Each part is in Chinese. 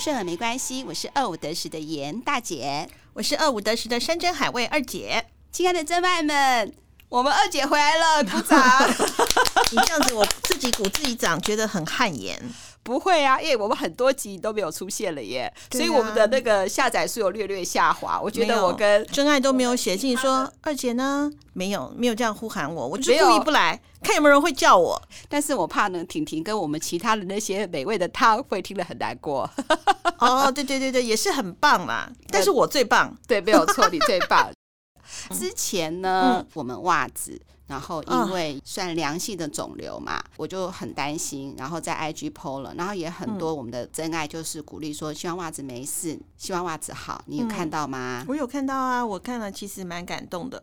顺耳没关系，我是二五得十的严大姐，我是二五得十的山珍海味二姐。亲爱的真爱们，我们二姐回来了，鼓掌！你这样子，我自己鼓自己掌，觉得很汗颜。不会啊，因为我们很多集都没有出现了耶，啊、所以我们的那个下载数有略略下滑。我觉得我跟真爱都没有写信说二姐呢，没有没有这样呼喊我，我就故意不来，看有没有人会叫我。但是我怕呢，婷婷跟我们其他的那些美味的汤会听得很难过。哦，对对对对，也是很棒啦，但是我最棒，对，没有错，你最棒。之前呢，嗯、我们袜子。然后因为算良性的肿瘤嘛，哦、我就很担心，然后在 IG PO 了，然后也很多我们的真爱就是鼓励说，希望袜子没事，希望袜子好。你有看到吗？嗯、我有看到啊，我看了，其实蛮感动的。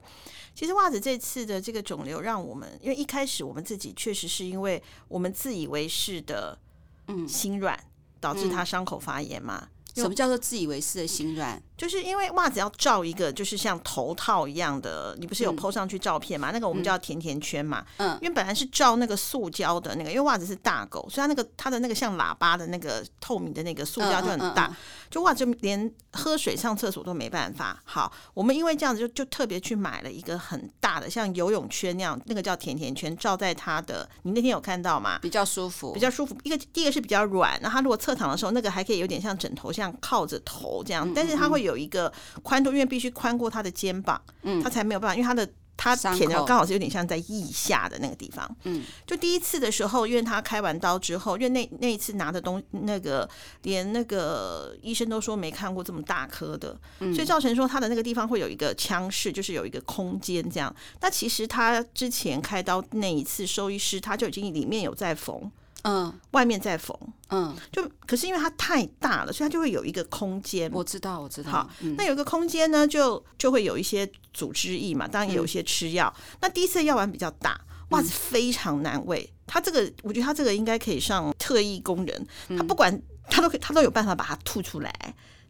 其实袜子这次的这个肿瘤，让我们因为一开始我们自己确实是因为我们自以为是的，嗯，心软导致他伤口发炎嘛。什么叫做自以为是的心软？就是因为袜子要罩一个，就是像头套一样的，你不是有 PO 上去照片嘛？嗯、那个我们叫甜甜圈嘛。嗯。因为本来是罩那个塑胶的那个，因为袜子是大狗，所以它那个它的那个像喇叭的那个透明的那个塑胶就很大，嗯嗯嗯、就袜子就连喝水上厕所都没办法。好，我们因为这样子就就特别去买了一个很大的像游泳圈那样，那个叫甜甜圈，罩在它的。你那天有看到吗？比较舒服，比较舒服。一个第一个是比较软，然后它如果侧躺的时候，那个还可以有点像枕头，像靠着头这样，但是它会有一个。宽度因为必须宽过他的肩膀，嗯，他才没有办法，因为他的他舔的刚好是有点像在腋下的那个地方，嗯，就第一次的时候，因为他开完刀之后，因为那那一次拿的东那个连那个医生都说没看过这么大颗的，嗯，所以造成说他的那个地方会有一个腔室，就是有一个空间这样。那其实他之前开刀那一次，兽医师他就已经里面有在缝。嗯，外面再缝，嗯，就可是因为它太大了，所以它就会有一个空间。我知道，我知道。好，嗯、那有一个空间呢，就就会有一些组织液嘛，当然也有一些吃药。嗯、那第一次药丸比较大，袜子非常难喂。嗯、它这个，我觉得它这个应该可以上特异功能。他不管他都可以，他都有办法把它吐出来。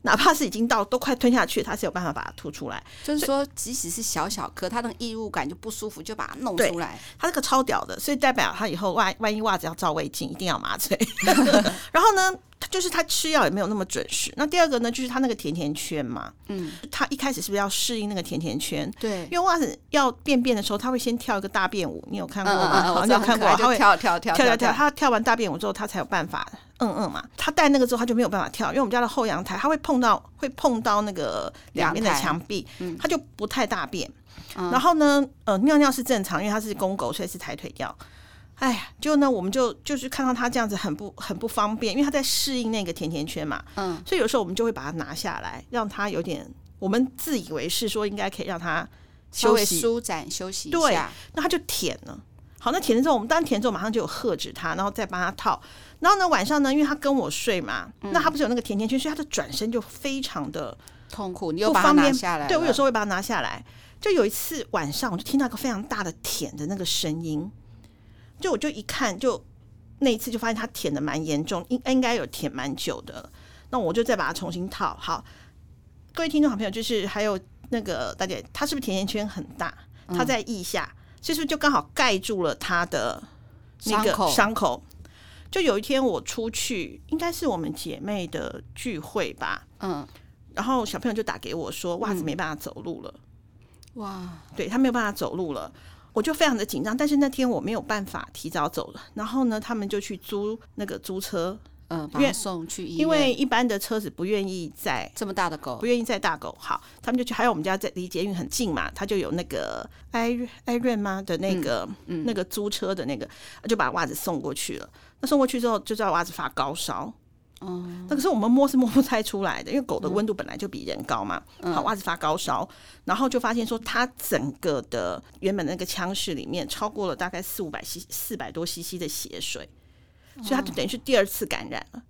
哪怕是已经到都快吞下去，他是有办法把它吐出来。就是说，即使是小小颗，他那个异物感就不舒服，就把它弄出来。他这个超屌的，所以代表他以后万万一袜子要照胃镜，一定要麻醉。然后呢，就是他吃药也没有那么准时。那第二个呢，就是他那个甜甜圈嘛，嗯，他一开始是不是要适应那个甜甜圈？对，因为袜子要便便的时候，他会先跳一个大便舞，你有看过吗？你有看过？他会跳跳跳跳跳，他跳完大便舞之后，他才有办法。嗯嗯嘛，他戴那个之后，他就没有办法跳，因为我们家的后阳台，他会碰到会碰到那个两边的墙壁，嗯，他就不太大便。嗯、然后呢，呃，尿尿是正常，因为他是公狗，所以是抬腿尿。哎呀，就呢，我们就就是看到他这样子很不很不方便，因为他在适应那个甜甜圈嘛，嗯，所以有时候我们就会把它拿下来，让他有点，我们自以为是说应该可以让他休息。舒展休息一下，对，那他就舔了。好，那舔了之后，我们当然舔之后马上就有喝止他，然后再帮他套。然后呢，晚上呢，因为他跟我睡嘛，嗯、那他不是有那个甜甜圈，所以他的转身就非常的痛苦。你又把它拿下来，对，我有时候会把它拿下来。就有一次晚上，我就听到一个非常大的舔的那个声音，就我就一看，就那一次就发现他舔的蛮严重，应应该有舔蛮久的。那我就再把它重新套好。各位听众好朋友，就是还有那个大姐，她是不是甜甜圈很大？她在腋下，其实、嗯、就刚好盖住了他的那个伤口。就有一天我出去，应该是我们姐妹的聚会吧，嗯，然后小朋友就打给我说，袜子没办法走路了，哇，对，他没有办法走路了，我就非常的紧张，但是那天我没有办法提早走了，然后呢，他们就去租那个租车。嗯，把他送去医院，因为一般的车子不愿意载这么大的狗，不愿意载大狗。好，他们就去，还有我们家在离捷运很近嘛，他就有那个艾艾润吗的那个、嗯嗯、那个租车的那个，就把袜子送过去了。那送过去之后，就知道袜子发高烧。哦、嗯，那可是我们摸是摸不太出来的，因为狗的温度本来就比人高嘛。嗯、好，袜子发高烧，然后就发现说，它整个的原本那个腔室里面超过了大概四五百 c 四百多 cc 的血水。所以他就等于是第二次感染了。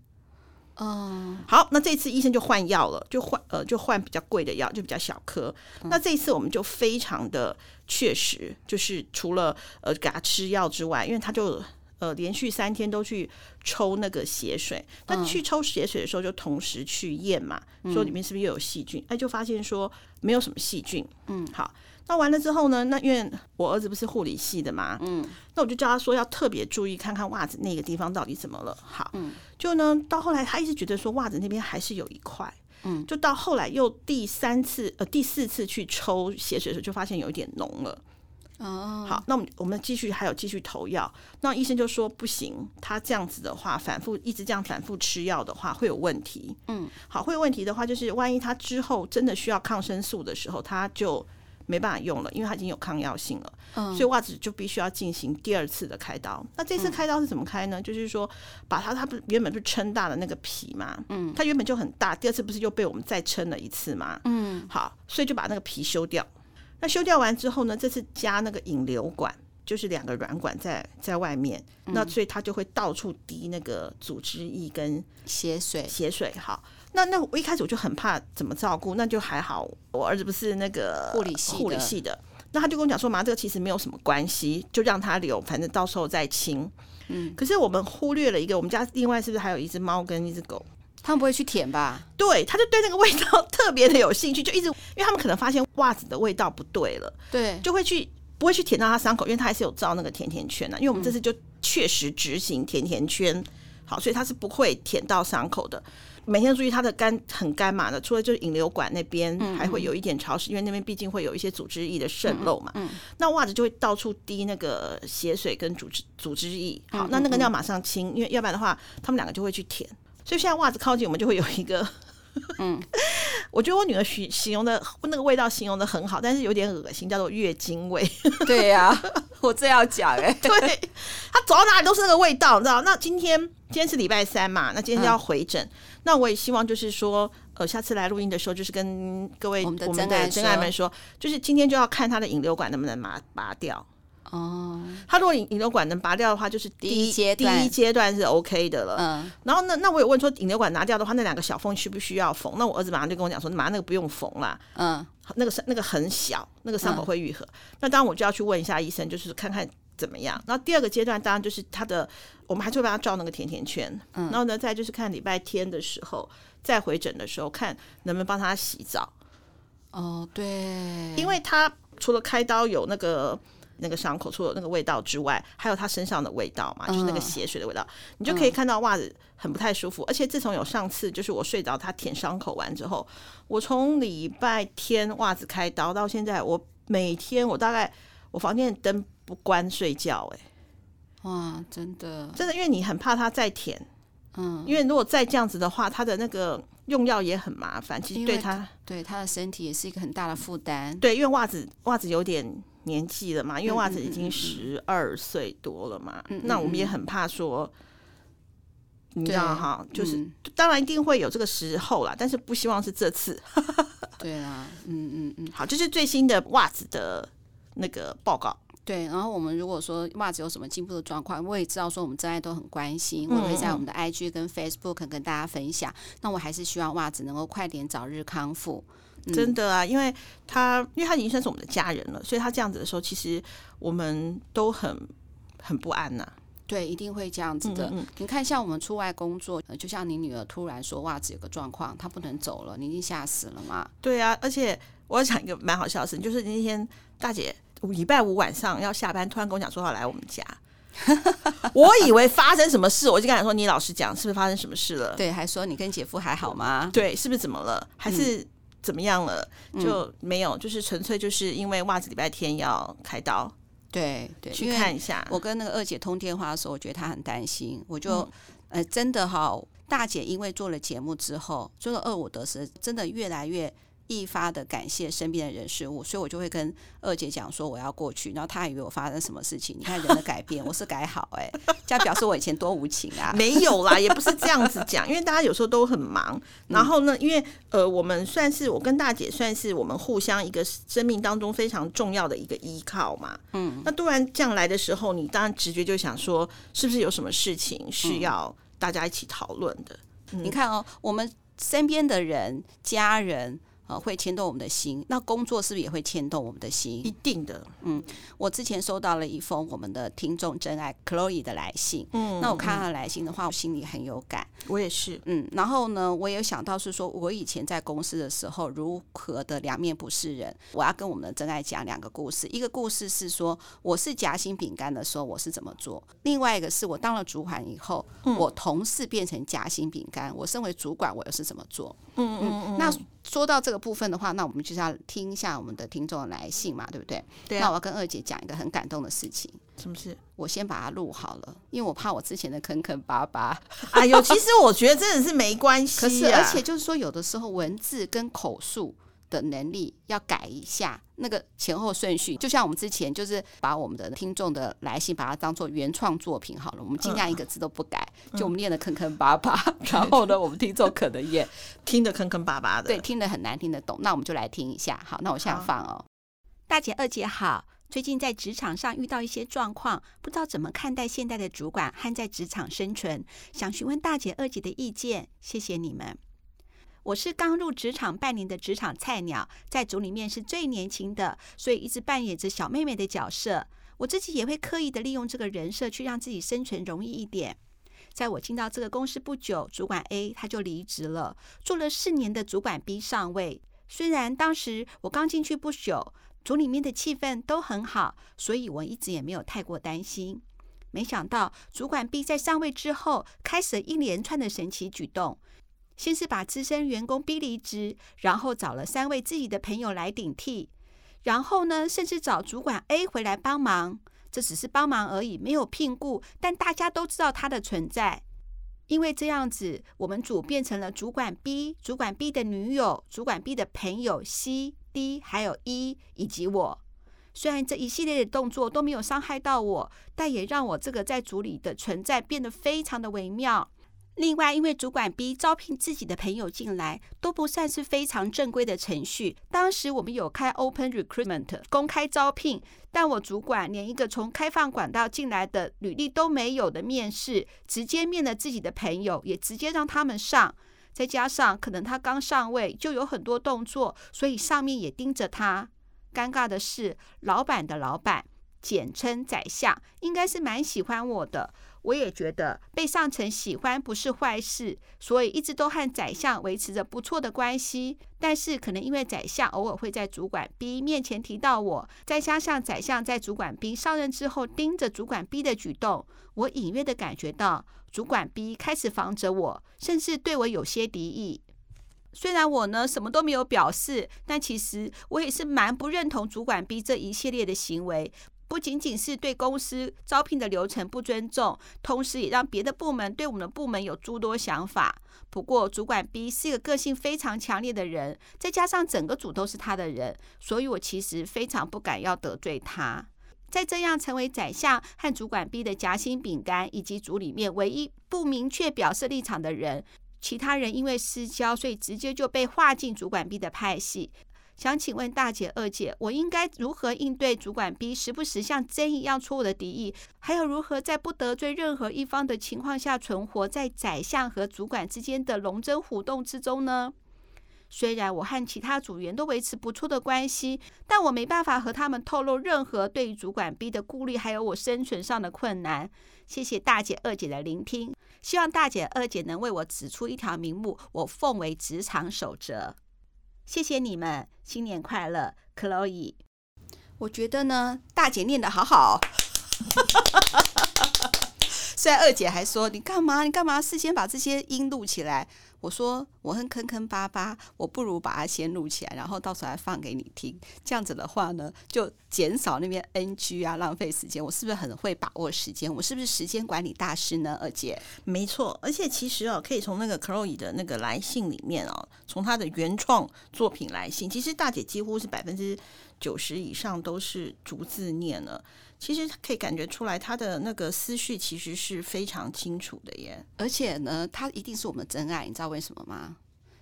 嗯，好，那这次医生就换药了，就换呃，就换比较贵的药，就比较小颗。那这一次我们就非常的确实，就是除了呃给他吃药之外，因为他就呃连续三天都去抽那个血水。那去抽血水的时候，就同时去验嘛，说里面是不是又有细菌？哎，就发现说没有什么细菌。嗯，好，那完了之后呢，那因为我儿子不是护理系的嘛，嗯，那我就叫他说要特别注意看看袜子那个地方到底怎么了。好，嗯，就呢到后来他一直觉得说袜子那边还是有一块，嗯，就到后来又第三次呃第四次去抽血水的时候，就发现有一点脓了。哦，好，那我们我们继续还有继续投药，那医生就说不行，他这样子的话，反复一直这样反复吃药的话会有问题。嗯，好，会有问题的话，就是万一他之后真的需要抗生素的时候，他就没办法用了，因为他已经有抗药性了。嗯，所以袜子就必须要进行第二次的开刀。那这次开刀是怎么开呢？就是说把它，它不原本不是撑大的那个皮嘛，嗯，它原本就很大，第二次不是又被我们再撑了一次嘛，嗯，好，所以就把那个皮修掉。那修掉完之后呢，这次加那个引流管，就是两个软管在在外面，嗯、那所以它就会到处滴那个组织液跟血水。血水好，那那我一开始我就很怕怎么照顾，那就还好，我儿子不是那个护理系护理系的，那他就跟我讲说，妈，这个其实没有什么关系，就让他留，反正到时候再清。嗯，可是我们忽略了一个，我们家另外是不是还有一只猫跟一只狗？他们不会去舔吧？对，他就对那个味道特别的有兴趣，就一直，因为他们可能发现袜子的味道不对了，对，就会去不会去舔到他伤口，因为他还是有照那个甜甜圈呢、啊。因为我们这次就确实执行甜甜圈，好，所以他是不会舔到伤口的。每天注意他的干很干嘛的，除了就是引流管那边还会有一点潮湿，因为那边毕竟会有一些组织液的渗漏嘛。嗯，那袜子就会到处滴那个血水跟组织组织液。好，那那个要马上清，因为要不然的话，他们两个就会去舔。所以现在袜子靠近我们就会有一个，嗯，我觉得我女儿形形容的那个味道形容的很好，但是有点恶心，叫做月经味。对呀、啊，我这要讲哎，对，她走到哪里都是那个味道，你知道？那今天今天是礼拜三嘛，那今天就要回诊，嗯、那我也希望就是说，呃，下次来录音的时候，就是跟各位我们的真爱们说，就是今天就要看她的引流管能不能拔拔掉。哦，他如果引引流管能拔掉的话，就是第一阶第一阶段是 OK 的了。嗯，然后那那我有问说，引流管拿掉的话，那两个小缝需不需要缝？那我儿子马上就跟我讲说，马上那个不用缝啦。嗯，那个伤那个很小，那个伤口会愈合。嗯、那当然我就要去问一下医生，就是看看怎么样。然后第二个阶段当然就是他的，我们还是会帮他照那个甜甜圈。嗯，然后呢，再就是看礼拜天的时候再回诊的时候，看能不能帮他洗澡。哦，对，因为他除了开刀有那个。那个伤口除了那个味道之外，还有他身上的味道嘛，就是那个血水的味道，你就可以看到袜子很不太舒服。而且自从有上次就是我睡着他舔伤口完之后，我从礼拜天袜子开刀到现在，我每天我大概我房间灯不关睡觉，哎，哇，真的真的，因为你很怕他再舔，嗯，因为如果再这样子的话，他的那个用药也很麻烦，其实对他对他的身体也是一个很大的负担。对，因为袜子袜子有点。年纪了嘛，因为袜子已经十二岁多了嘛，嗯嗯嗯，那我们也很怕说，你知道哈，就是、嗯、当然一定会有这个时候啦，但是不希望是这次。对啊，嗯嗯嗯，好，这、就是最新的袜子的那个报告。对，然后我们如果说袜子有什么进步的状况，我也知道说我们真爱都很关心，我会在我们的 IG 跟 Facebook 跟大家分享。那我还是希望袜子能够快点早日康复。真的啊，因为他因为他已经算是我们的家人了，所以他这样子的时候，其实我们都很很不安呐、啊。对，一定会这样子的。嗯嗯，你看，像我们出外工作，就像你女儿突然说袜子有个状况，她不能走了，你已经吓死了嘛？对啊，而且我要讲一个蛮好笑的事情，就是那天大姐礼拜五晚上要下班，突然跟我讲说要来我们家，我以为发生什么事，我就跟她说：“你老实讲，是不是发生什么事了？”对，还说你跟姐夫还好吗？对，是不是怎么了？还是？嗯怎么样了？就没有，嗯、就是纯粹就是因为袜子礼拜天要开刀，对对，去看一下。我跟那个二姐通电话的时候，我觉得她很担心。我就、嗯、呃，真的哈，大姐因为做了节目之后，做了二五得十，真的越来越。一发的感谢身边的人事物，所以我就会跟二姐讲说我要过去，然后她还以为我发生什么事情。你看人的改变，我是改好哎、欸，这样表示我以前多无情啊？没有啦，也不是这样子讲，因为大家有时候都很忙。然后呢，因为呃，我们算是我跟大姐算是我们互相一个生命当中非常重要的一个依靠嘛。嗯，那突然这样来的时候，你当然直觉就想说，是不是有什么事情是要大家一起讨论的？嗯、你看哦，我们身边的人、家人。呃，会牵动我们的心。那工作是不是也会牵动我们的心？一定的。嗯，我之前收到了一封我们的听众真爱 Chloe 的来信。嗯，那我看他的来信的话，我心里很有感。我也是。嗯，然后呢，我也想到是说，我以前在公司的时候，如何的两面不是人。我要跟我们的真爱讲两个故事。一个故事是说，我是夹心饼干的时候，我是怎么做；另外一个是我当了主管以后，嗯、我同事变成夹心饼干，我身为主管，我又是怎么做？嗯嗯嗯。那说到这个部分的话，那我们就是要听一下我们的听众的来信嘛，对不对？对啊。那我要跟二姐讲一个很感动的事情。什么事？我先把它录好了，因为我怕我之前的坑坑巴巴。哎呦，其实我觉得真的是没关系啊。可是，而且就是说，有的时候文字跟口述的能力要改一下那个前后顺序，就像我们之前就是把我们的听众的来信把它当做原创作品好了，我们尽量一个字都不改，就我们念的坑坑巴巴，然后呢，我们听众可能也 听得坑坑巴巴的，对，听得很难听得懂。那我们就来听一下，好，那我现在放哦。大姐二姐好，最近在职场上遇到一些状况，不知道怎么看待现代的主管和在职场生存，想询问大姐二姐的意见，谢谢你们。我是刚入职场半年的职场菜鸟，在组里面是最年轻的，所以一直扮演着小妹妹的角色。我自己也会刻意的利用这个人设，去让自己生存容易一点。在我进到这个公司不久，主管 A 他就离职了，做了四年的主管 B 上位。虽然当时我刚进去不久，组里面的气氛都很好，所以我一直也没有太过担心。没想到主管 B 在上位之后，开始了一连串的神奇举动。先是把资深员工逼离职，然后找了三位自己的朋友来顶替，然后呢，甚至找主管 A 回来帮忙。这只是帮忙而已，没有聘雇，但大家都知道他的存在。因为这样子，我们组变成了主管 B、主管 B 的女友、主管 B 的朋友 C、D，还有 E 以及我。虽然这一系列的动作都没有伤害到我，但也让我这个在组里的存在变得非常的微妙。另外，因为主管 B 招聘自己的朋友进来，都不算是非常正规的程序。当时我们有开 Open Recruitment 公开招聘，但我主管连一个从开放管道进来的履历都没有的面试，直接面了自己的朋友，也直接让他们上。再加上可能他刚上位，就有很多动作，所以上面也盯着他。尴尬的是，老板的老板，简称宰相，应该是蛮喜欢我的。我也觉得被上层喜欢不是坏事，所以一直都和宰相维持着不错的关系。但是可能因为宰相偶尔会在主管 B 面前提到我，再加上宰相在主管 B 上任之后盯着主管 B 的举动，我隐约的感觉到主管 B 开始防着我，甚至对我有些敌意。虽然我呢什么都没有表示，但其实我也是蛮不认同主管 B 这一系列的行为。不仅仅是对公司招聘的流程不尊重，同时也让别的部门对我们的部门有诸多想法。不过，主管 B 是一个个性非常强烈的人，再加上整个组都是他的人，所以我其实非常不敢要得罪他。在这样成为宰相和主管 B 的夹心饼干，以及组里面唯一不明确表示立场的人，其他人因为私交，所以直接就被划进主管 B 的派系。想请问大姐、二姐，我应该如何应对主管 B 时不时像针一样戳我的敌意？还有如何在不得罪任何一方的情况下存活在宰相和主管之间的龙争虎斗之中呢？虽然我和其他组员都维持不错的关系，但我没办法和他们透露任何对于主管 B 的顾虑，还有我生存上的困难。谢谢大姐、二姐的聆听，希望大姐、二姐能为我指出一条明目，我奉为职场守则。谢谢你们，新年快乐，Chloe。我觉得呢，大姐念的好好。虽然二姐还说：“你干嘛？你干嘛事先把这些音录起来？”我说：“我很坑坑巴巴，我不如把它先录起来，然后到时候来放给你听。这样子的话呢，就减少那边 NG 啊，浪费时间。我是不是很会把握时间？我是不是时间管理大师呢？二姐，没错。而且其实哦，可以从那个 Chloe 的那个来信里面哦，从她的原创作品来信，其实大姐几乎是百分之九十以上都是逐字念了。”其实可以感觉出来，他的那个思绪其实是非常清楚的耶。而且呢，他一定是我们真爱，你知道为什么吗？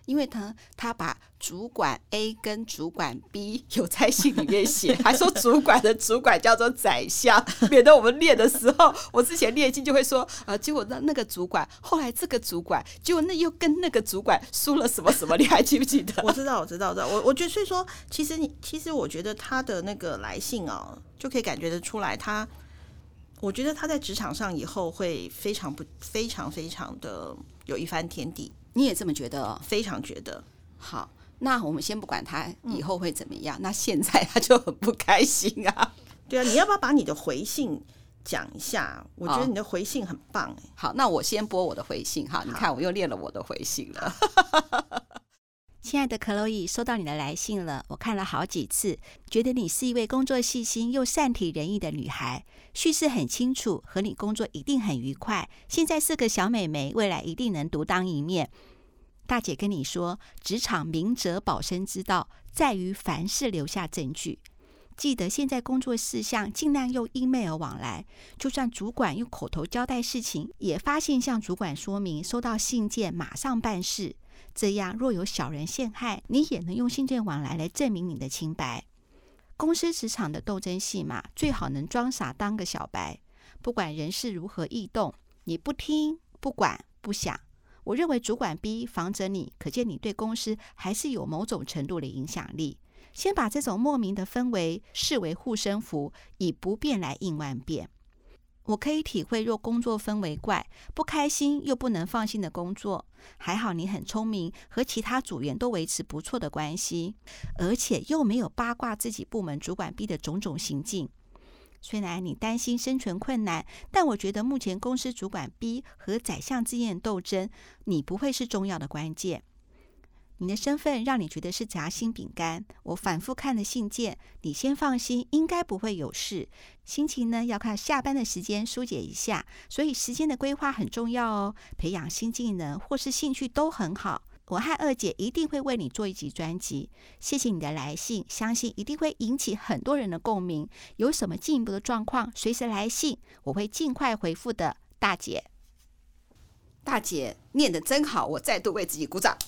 因为他他把主管 A 跟主管 B 有在信里面写，还说主管的主管叫做宰相，免得我们练的时候，我之前练经就会说啊，结果那那个主管后来这个主管，结果那又跟那个主管输了什么什么，你还记不记得？我知道，我知道，我知道，我我觉得所以说，其实你其实我觉得他的那个来信哦，就可以感觉得出来，他我觉得他在职场上以后会非常不非常非常的有一番天地。你也这么觉得？非常觉得。好，那我们先不管他以后会怎么样，嗯、那现在他就很不开心啊。对啊，你要不要把你的回信讲一下？我觉得你的回信很棒哎。好，那我先播我的回信哈。你看，我又练了我的回信了。亲爱的克洛伊，收到你的来信了，我看了好几次，觉得你是一位工作细心又善体人意的女孩，叙事很清楚，和你工作一定很愉快。现在是个小美眉，未来一定能独当一面。大姐跟你说，职场明哲保身之道，在于凡事留下证据。记得现在工作事项尽量用 email 往来，就算主管用口头交代事情，也发信向主管说明，收到信件马上办事。这样，若有小人陷害，你也能用信件往来来证明你的清白。公司职场的斗争戏码，最好能装傻当个小白。不管人事如何异动，你不听、不管、不想。我认为主管 B 防着你，可见你对公司还是有某种程度的影响力。先把这种莫名的氛围视为护身符，以不变来应万变。我可以体会，若工作氛围怪、不开心又不能放心的工作，还好你很聪明，和其他组员都维持不错的关系，而且又没有八卦自己部门主管 B 的种种行径。虽然你担心生存困难，但我觉得目前公司主管 B 和宰相之间的斗争，你不会是重要的关键。你的身份让你觉得是夹心饼干。我反复看了信件，你先放心，应该不会有事。心情呢，要看下班的时间疏解一下，所以时间的规划很重要哦。培养新技能或是兴趣都很好。我和二姐一定会为你做一集专辑。谢谢你的来信，相信一定会引起很多人的共鸣。有什么进一步的状况，随时来信，我会尽快回复的。大姐，大姐念得真好，我再度为自己鼓掌。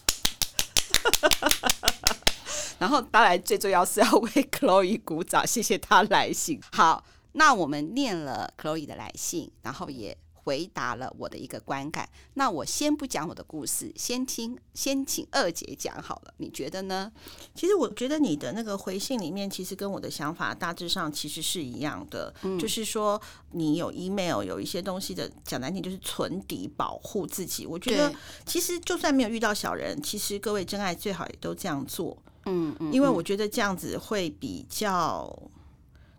然后，当然最重要是要为 Chloe 鼓掌，谢谢她来信。好，那我们念了 Chloe 的来信，然后也回答了我的一个观感。那我先不讲我的故事，先听，先请二姐讲好了。你觉得呢？其实我觉得你的那个回信里面，其实跟我的想法大致上其实是一样的。嗯，就是说你有 email 有一些东西的讲难听，就是存底保护自己。我觉得其实就算没有遇到小人，其实各位真爱最好也都这样做。嗯嗯，因为我觉得这样子会比较。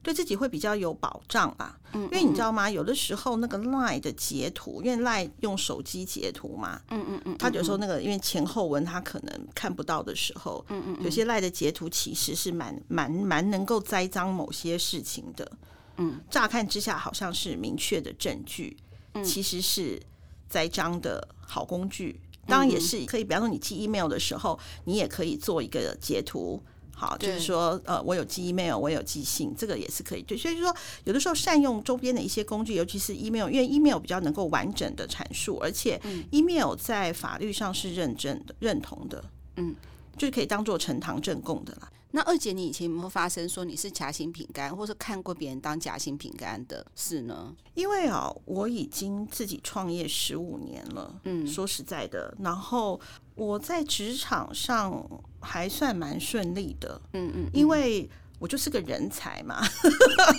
对自己会比较有保障吧，嗯，因为你知道吗？有的时候那个 Line 的截图，因为 Line 用手机截图嘛，嗯嗯嗯，他有时候那个因为前后文他可能看不到的时候，嗯嗯，有些 Line 的截图其实是蛮蛮蛮能够栽赃某些事情的，嗯，乍看之下好像是明确的证据，其实是栽赃的好工具。当然也是可以，比方说你寄 email 的时候，你也可以做一个截图。好，就是说，呃，我有寄 email，我有寄信，这个也是可以。对，所以说，有的时候善用周边的一些工具，尤其是 email，因为 email 比较能够完整的阐述，而且 email 在法律上是认证的、认同的，嗯，就是可以当做呈堂证供的啦。那二姐，你以前有没有发生说你是夹心饼干，或是看过别人当夹心饼干的事呢？因为啊，我已经自己创业十五年了，嗯，说实在的，然后我在职场上还算蛮顺利的，嗯嗯，因为我就是个人才嘛，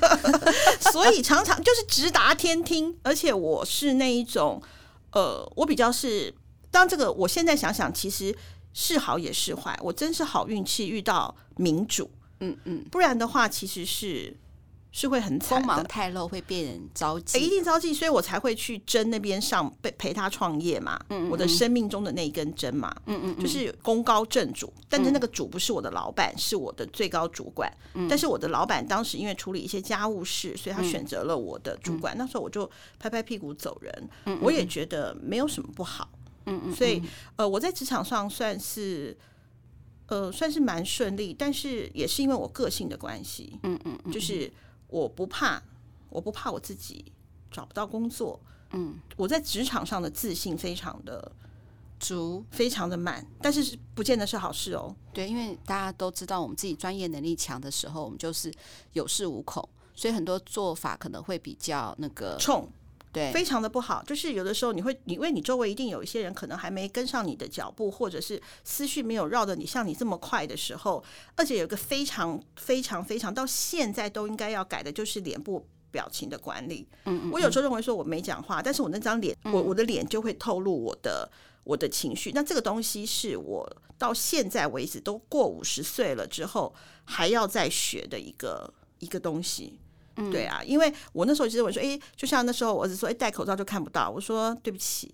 所以常常就是直达天听，而且我是那一种，呃，我比较是当这个，我现在想想，其实。是好也是坏，我真是好运气遇到民主，嗯嗯，不然的话其实是是会很惨的，锋芒太露会被人着急，一定着急，所以我才会去针那边上陪陪他创业嘛，嗯，嗯，我的生命中的那一根针嘛，嗯，嗯嗯，就是功高震主，但是那个主不是我的老板，是我的最高主管，嗯，但是我的老板当时因为处理一些家务事，所以他选择了我的主管，嗯，那时候我就拍拍屁股走人，嗯嗯，我也觉得没有什么不好。嗯嗯，所以呃，我在职场上算是呃，算是蛮顺利，但是也是因为我个性的关系，嗯嗯，就是我不怕，我不怕我自己找不到工作，嗯，我在职场上的自信非常的足，非常的满，但是不见得是好事哦。对，因为大家都知道，我们自己专业能力强的时候，我们就是有恃无恐，所以很多做法可能会比较那个冲。对，非常的不好。就是有的时候你会，因为你周围一定有一些人可能还没跟上你的脚步，或者是思绪没有绕的你像你这么快的时候，而且有一个非常非常非常到现在都应该要改的，就是脸部表情的管理。嗯，嗯，嗯，我有时候认为说我没讲话，但是我那张脸，我我的脸就会透露我的我的情绪。那这个东西是我到现在为止都过五十岁了之后还要再学的一个一个东西。对啊，因为我那时候其实我说，哎，就像那时候我儿子说，哎，戴口罩就看不到。我说对不起，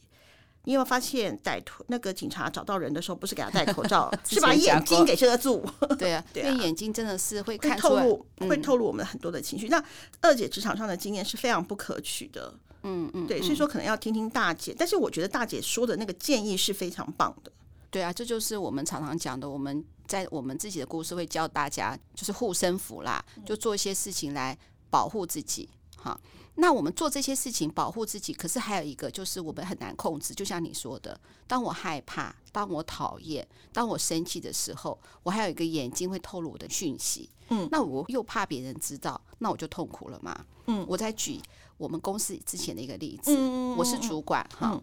你有没有发现歹徒那个警察找到人的时候，不是给他戴口罩，是把眼睛给遮住。对啊，因为眼睛真的是会看透露，会透露我们很多的情绪。那二姐职场上的经验是非常不可取的。嗯嗯，对，所以说可能要听听大姐，但是我觉得大姐说的那个建议是非常棒的。对啊，这就是我们常常讲的，我们在我们自己的故事会教大家，就是护身符啦，就做一些事情来。保护自己，好。那我们做这些事情保护自己，可是还有一个就是我们很难控制。就像你说的，当我害怕、当我讨厌、当我生气的时候，我还有一个眼睛会透露我的讯息。嗯，那我又怕别人知道，那我就痛苦了嘛。嗯，我再举我们公司之前的一个例子，我是主管哈，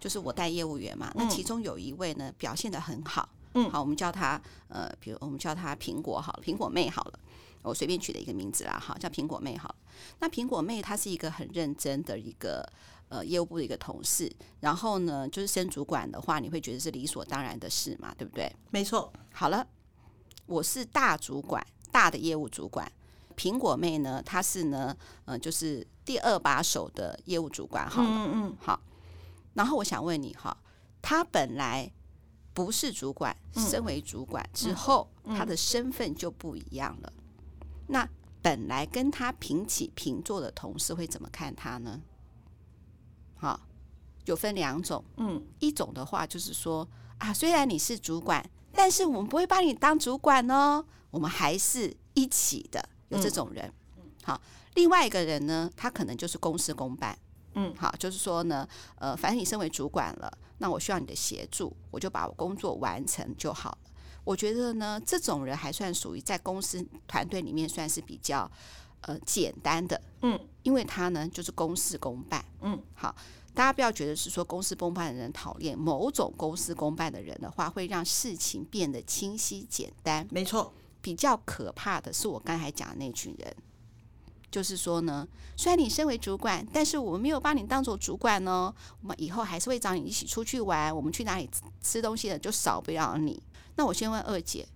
就是我带业务员嘛。那其中有一位呢表现的很好，嗯，好，我们叫他呃，比如我们叫他苹果好了，苹果妹好了。我随便取的一个名字啦，哈，叫苹果妹好。那苹果妹她是一个很认真的一个呃业务部的一个同事，然后呢，就是升主管的话，你会觉得是理所当然的事嘛，对不对？没错。好了，我是大主管，大的业务主管。苹果妹呢，她是呢，呃，就是第二把手的业务主管。好了，嗯嗯，好。然后我想问你哈，她本来不是主管，身为主管之后，她的身份就不一样了。那本来跟他平起平坐的同事会怎么看他呢？好，就分两种。嗯，一种的话就是说啊，虽然你是主管，但是我们不会把你当主管哦，我们还是一起的。有这种人。好，另外一个人呢，他可能就是公事公办。嗯，好，就是说呢，呃，反正你身为主管了，那我需要你的协助，我就把我工作完成就好了。我觉得呢，这种人还算属于在公司团队里面算是比较呃简单的，嗯，因为他呢就是公事公办，嗯，好，大家不要觉得是说公事公办的人讨厌，某种公事公办的人的话，会让事情变得清晰简单，没错。比较可怕的是我刚才讲的那群人，就是说呢，虽然你身为主管，但是我们没有把你当做主管哦，我们以后还是会找你一起出去玩，我们去哪里吃东西的就少不了你。那我先问二姐，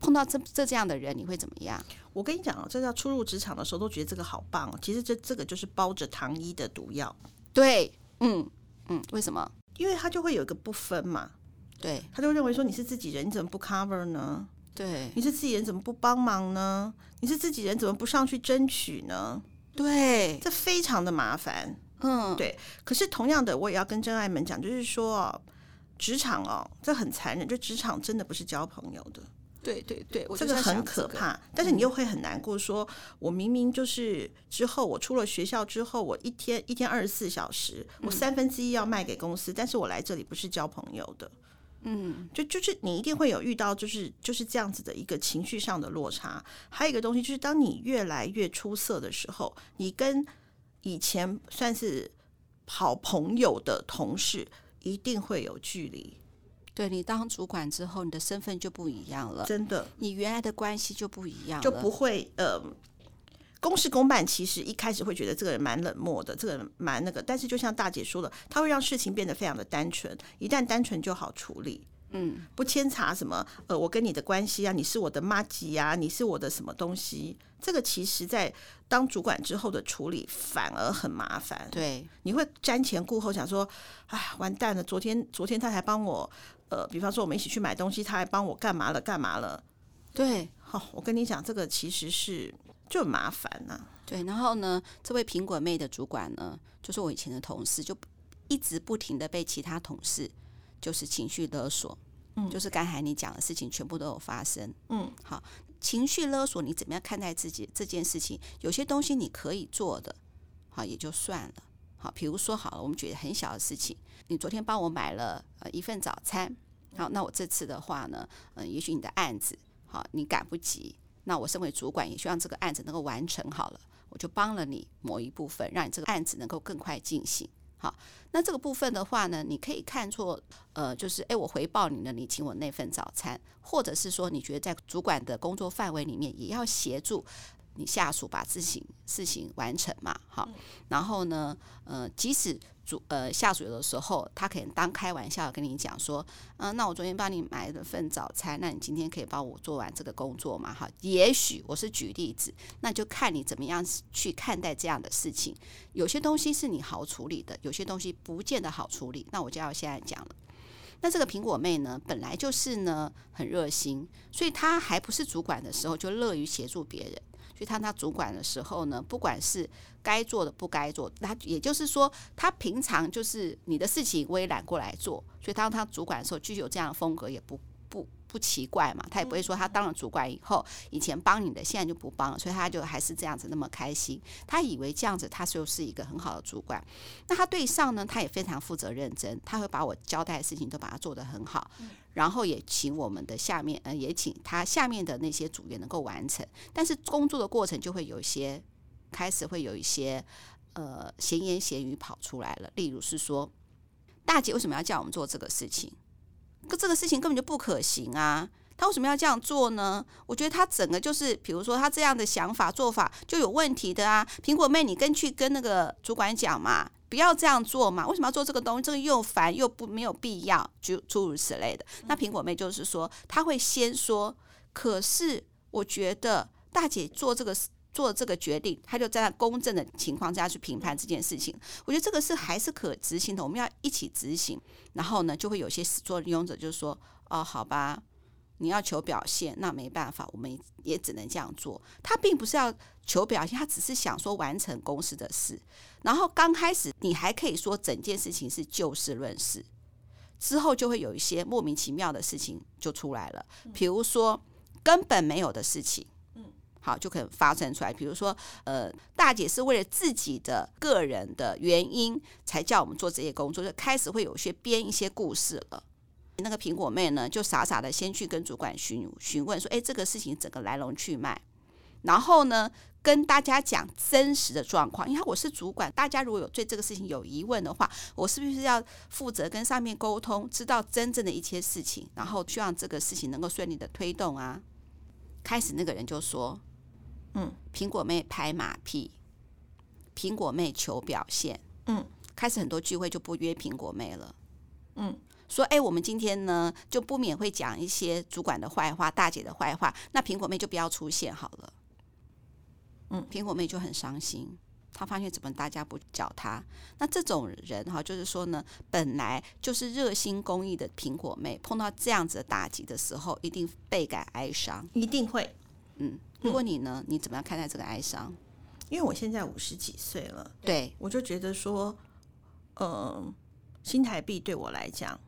碰到这这这样的人，你会怎么样？我跟你讲啊，这叫初入职场的时候都觉得这个好棒哦。其实这这个就是包着糖衣的毒药。对，嗯嗯，为什么？因为他就会有一个不分嘛。对，他就认为说你是自己人，你怎么不 cover 呢？对，你是自己人，怎么不帮忙呢？你是自己人，怎么不上去争取呢？对，这非常的麻烦。嗯，对。可是同样的，我也要跟真爱们讲，就是说。职场哦，这很残忍。就职场真的不是交朋友的，对对对，这个很可怕。嗯、但是你又会很难过说，说我明明就是之后我出了学校之后，我一天一天二十四小时，我三分之一要卖给公司，嗯、但是我来这里不是交朋友的。嗯，就就是你一定会有遇到，就是就是这样子的一个情绪上的落差。还有一个东西，就是当你越来越出色的时候，你跟以前算是好朋友的同事。一定会有距离，对，你当主管之后，你的身份就不一样了，真的，你原来的关系就不一样了，就不会呃，公事公办。其实一开始会觉得这个人蛮冷漠的，这个人蛮那个，但是就像大姐说的，他会让事情变得非常的单纯，一旦单纯就好处理。嗯，不牵扯什么，呃，我跟你的关系啊，你是我的妈吉呀，你是我的什么东西？这个其实，在当主管之后的处理反而很麻烦。对，你会瞻前顾后，想说，哎，完蛋了！昨天，昨天他还帮我，呃，比方说我们一起去买东西，他还帮我干嘛了？干嘛了？对，好，我跟你讲，这个其实是就很麻烦呐、啊。对，然后呢，这位苹果妹的主管呢，就是我以前的同事，就一直不停的被其他同事。就是情绪勒索，嗯，就是刚才你讲的事情全部都有发生，嗯，好，情绪勒索你怎么样看待自己这件事情？有些东西你可以做的，好也就算了，好，比如说好了，我们觉得很小的事情，你昨天帮我买了呃一份早餐，好，那我这次的话呢，嗯、呃，也许你的案子好，你赶不及，那我身为主管也希望这个案子能够完成好了，我就帮了你某一部分，让你这个案子能够更快进行。好，那这个部分的话呢，你可以看作，呃，就是诶，我回报你了，你请我那份早餐，或者是说，你觉得在主管的工作范围里面，也要协助。你下属把事情事情完成嘛，好，然后呢，呃，即使主呃下属有的时候他可能当开玩笑跟你讲说，嗯、那我昨天帮你买了份早餐，那你今天可以帮我做完这个工作嘛，哈，也许我是举例子，那就看你怎么样去看待这样的事情。有些东西是你好处理的，有些东西不见得好处理。那我就要现在讲了。那这个苹果妹呢，本来就是呢很热心，所以她还不是主管的时候就乐于协助别人。去当他主管的时候呢，不管是该做的不该做，那也就是说，他平常就是你的事情我也揽过来做。所以当他主管的时候，具有这样的风格也不不不奇怪嘛。他也不会说他当了主管以后，以前帮你的现在就不帮了，所以他就还是这样子那么开心。他以为这样子他就是一个很好的主管。那他对上呢，他也非常负责认真，他会把我交代的事情都把它做得很好。然后也请我们的下面，呃，也请他下面的那些组员能够完成。但是工作的过程就会有一些，开始会有一些，呃，闲言闲语跑出来了。例如是说，大姐为什么要叫我们做这个事情？可这个事情根本就不可行啊！他为什么要这样做呢？我觉得他整个就是，比如说他这样的想法做法就有问题的啊！苹果妹，你跟去跟那个主管讲嘛。不要这样做嘛！为什么要做这个东西？这个又烦又不没有必要，就诸如此类的。那苹果妹就是说，她会先说，可是我觉得大姐做这个做这个决定，他就在公正的情况下去评判这件事情。我觉得这个是还是可执行的，我们要一起执行。然后呢，就会有些始作俑者就说：“哦，好吧。”你要求表现，那没办法，我们也只能这样做。他并不是要求表现，他只是想说完成公司的事。然后刚开始你还可以说整件事情是就事论事，之后就会有一些莫名其妙的事情就出来了。比如说根本没有的事情，好，就可能发生出来。比如说，呃，大姐是为了自己的个人的原因才叫我们做这些工作，就开始会有些编一些故事了。那个苹果妹呢，就傻傻的先去跟主管询询问说：“哎，这个事情整个来龙去脉，然后呢，跟大家讲真实的状况。因为我是主管，大家如果有对这个事情有疑问的话，我是不是要负责跟上面沟通，知道真正的一些事情，然后希望这个事情能够顺利的推动啊？”开始那个人就说：“嗯，苹果妹拍马屁，苹果妹求表现，嗯，开始很多聚会就不约苹果妹了，嗯。”说，哎，我们今天呢就不免会讲一些主管的坏话、大姐的坏话，那苹果妹就不要出现好了。嗯，苹果妹就很伤心，她发现怎么大家不叫她？那这种人哈，就是说呢，本来就是热心公益的苹果妹，碰到这样子的打击的时候，一定倍感哀伤，一定会。嗯，如果你呢，你怎么样看待这个哀伤？因为我现在五十几岁了，对，我就觉得说，嗯、呃，新台币对我来讲。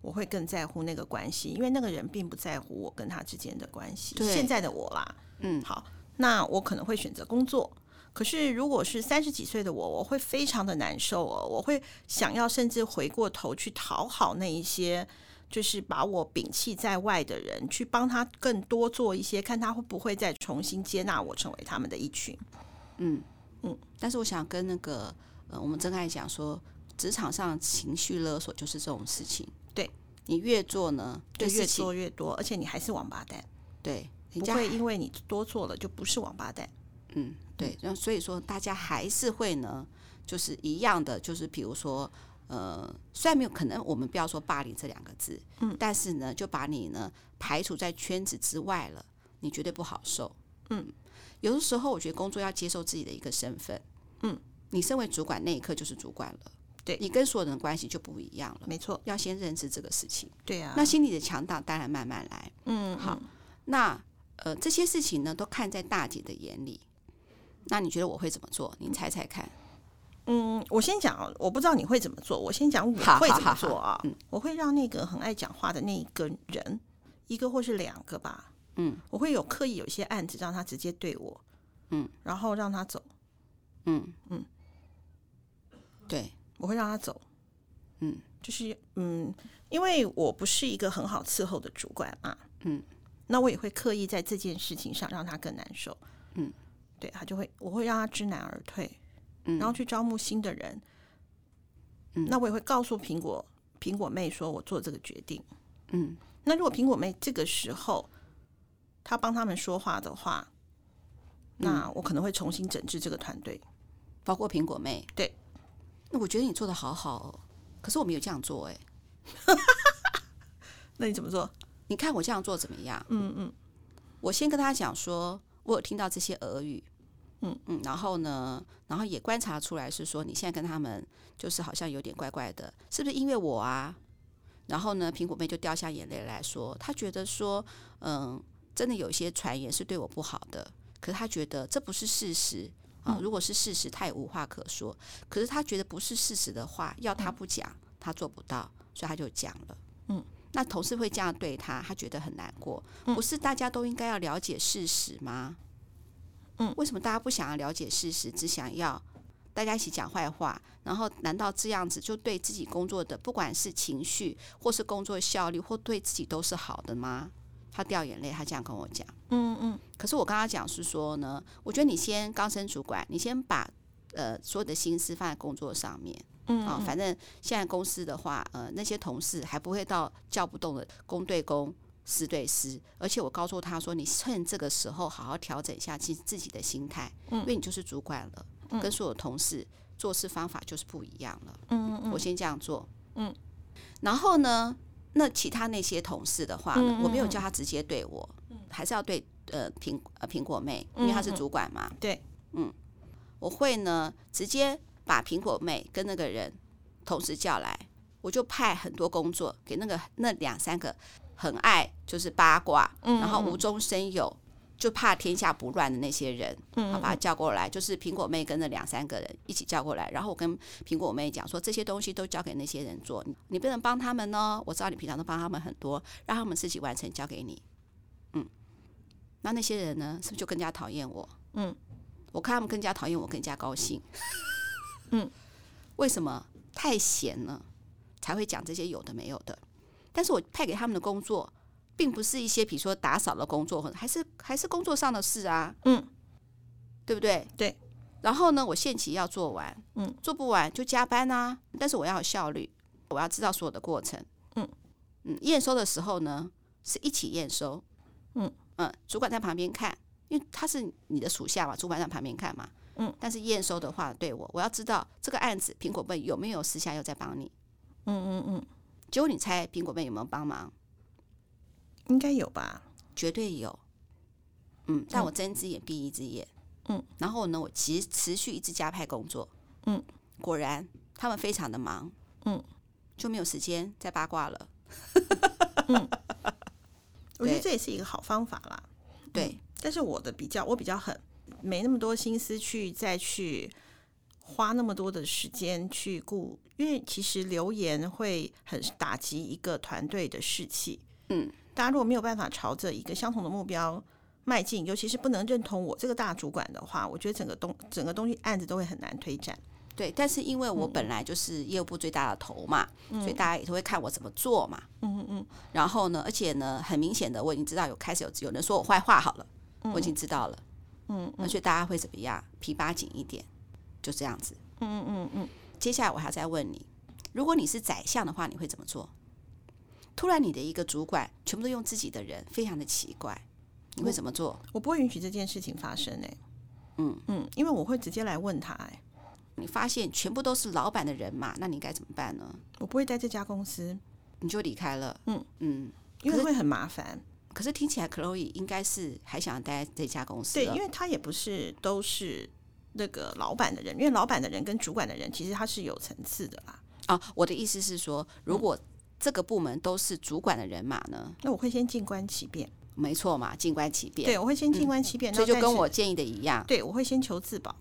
我会更在乎那个关系，因为那个人并不在乎我跟他之间的关系。现在的我啦，嗯，好，那我可能会选择工作。可是如果是三十几岁的我，我会非常的难受哦，我会想要甚至回过头去讨好那一些，就是把我摒弃在外的人，去帮他更多做一些，看他会不会再重新接纳我，成为他们的一群。嗯嗯，但是我想跟那个呃，我们真爱讲说，职场上情绪勒索就是这种事情。对，你越做呢，就越做越多，而且你还是王八蛋。对，不会因为你多做了就不是王八蛋。嗯，对，然后所以说大家还是会呢，就是一样的，就是比如说，呃，虽然没有可能，我们不要说霸凌这两个字，嗯，但是呢，就把你呢排除在圈子之外了，你绝对不好受。嗯，有的时候我觉得工作要接受自己的一个身份。嗯，你身为主管那一刻就是主管了。对，你跟所有人的关系就不一样了，没错，要先认知这个事情。对啊，那心理的强大当然慢慢来。嗯，好，那呃这些事情呢都看在大姐的眼里，那你觉得我会怎么做？你猜猜看。嗯，我先讲，我不知道你会怎么做，我先讲我会怎么做啊。嗯，我会让那个很爱讲话的那一个人，一个或是两个吧。嗯，我会有刻意有一些案子让他直接对我，嗯，然后让他走。嗯嗯。对，我会让他走。嗯，就是嗯，因为我不是一个很好伺候的主管嘛。嗯，那我也会刻意在这件事情上让他更难受。嗯，对，他就会，我会让他知难而退。嗯，然后去招募新的人。嗯，那我也会告诉苹果苹果妹说，我做这个决定。嗯，那如果苹果妹这个时候她帮他们说话的话，那我可能会重新整治这个团队，包括苹果妹。对，那我觉得你做的好好哦，可是我没有这样做哎。那你怎么做？你看我这样做怎么样？嗯嗯，我先跟他讲说，我有听到这些俄语。嗯嗯，然后呢，然后也观察出来是说，你现在跟他们就是好像有点怪怪的，是不是因为我啊？然后呢，苹果妹就掉下眼泪来说，她觉得说，嗯，真的有些传言是对我不好的，可是她觉得这不是事实啊。如果是事实，她也无话可说。可是她觉得不是事实的话，要她不讲，她做不到，所以她就讲了。嗯，那同事会这样对她，她觉得很难过。不是大家都应该要了解事实吗？嗯，为什么大家不想要了解事实，只想要大家一起讲坏话？然后，难道这样子就对自己工作的，不管是情绪，或是工作效率，或对自己都是好的吗？他掉眼泪，他这样跟我讲。嗯嗯。可是我跟他讲是说呢，我觉得你先刚升主管，你先把呃所有的心思放在工作上面。嗯，嗯。啊，反正现在公司的话，呃，那些同事还不会到叫不动的公对公。师对师，而且我告诉他说：“你趁这个时候好好调整一下自自己的心态，因为你就是主管了，跟所有同事做事方法就是不一样了。”嗯嗯，我先这样做。嗯，然后呢，那其他那些同事的话呢，我没有叫他直接对我，还是要对呃苹呃苹果妹，因为她是主管嘛。对，嗯，我会呢直接把苹果妹跟那个人同时叫来，我就派很多工作给那个那两三个。很爱就是八卦，然后无中生有，就怕天下不乱的那些人，好把他叫过来，就是苹果妹跟着两三个人一起叫过来，然后我跟苹果妹讲说，这些东西都交给那些人做，你不能帮他们哦。我知道你平常都帮他们很多，让他们自己完成，交给你。嗯，那那些人呢，是不是就更加讨厌我？嗯，我看他们更加讨厌我，更加高兴。嗯，为什么？太闲了，才会讲这些有的没有的。但是我派给他们的工作，并不是一些比如说打扫的工作，还是还是工作上的事啊，嗯，对不对？对。然后呢，我限期要做完，嗯，做不完就加班啊。但是我要有效率，我要知道所有的过程，嗯嗯。验收的时候呢，是一起验收，嗯嗯。主管在旁边看，因为他是你的属下嘛，主管在旁边看嘛，嗯。但是验收的话，对我，我要知道这个案子苹果妹有没有私下又在帮你，嗯嗯嗯。结果你猜苹果妹有没有帮忙？应该有吧，绝对有。嗯，但我睁一只眼闭一只眼。嗯，然后呢，我其实持续一直加派工作。嗯，果然他们非常的忙。嗯，就没有时间再八卦了。嗯，我觉得这也是一个好方法啦。对，嗯，但是我的比较，我比较狠，没那么多心思去再去。花那么多的时间去顾，因为其实留言会很打击一个团队的士气。嗯，大家如果没有办法朝着一个相同的目标迈进，尤其是不能认同我这个大主管的话，我觉得整个东整个东西案子都会很难推展。对，但是因为我本来就是业务部最大的头嘛，嗯、所以大家也都会看我怎么做嘛。嗯嗯嗯。然后呢，而且呢，很明显的我已经知道有开始有有人说我坏话好了，嗯、我已经知道了。嗯，那所以大家会怎么样？皮扒紧一点。就这样子，嗯嗯嗯。接下来我还要再问你，如果你是宰相的话，你会怎么做？突然你的一个主管全部都用自己的人，非常的奇怪，你会怎么做？我，我不会允许这件事情发生哎。嗯嗯，因为我会直接来问他哎。你发现全部都是老板的人嘛？那你该怎么办呢？我不会待这家公司，你就离开了。嗯嗯，因为会很麻烦。可是听起来，Chloe 应该是还想待在这家公司。对，因为他也不是都是。那个老板的人，因为老板的人跟主管的人，其实他是有层次的啦。啊，我的意思是说，如果这个部门都是主管的人马呢？嗯、那我会先静观其变。没错嘛，静观其变。对，我会先静观其变。所以就跟我建议的一样。对，我会先求自保。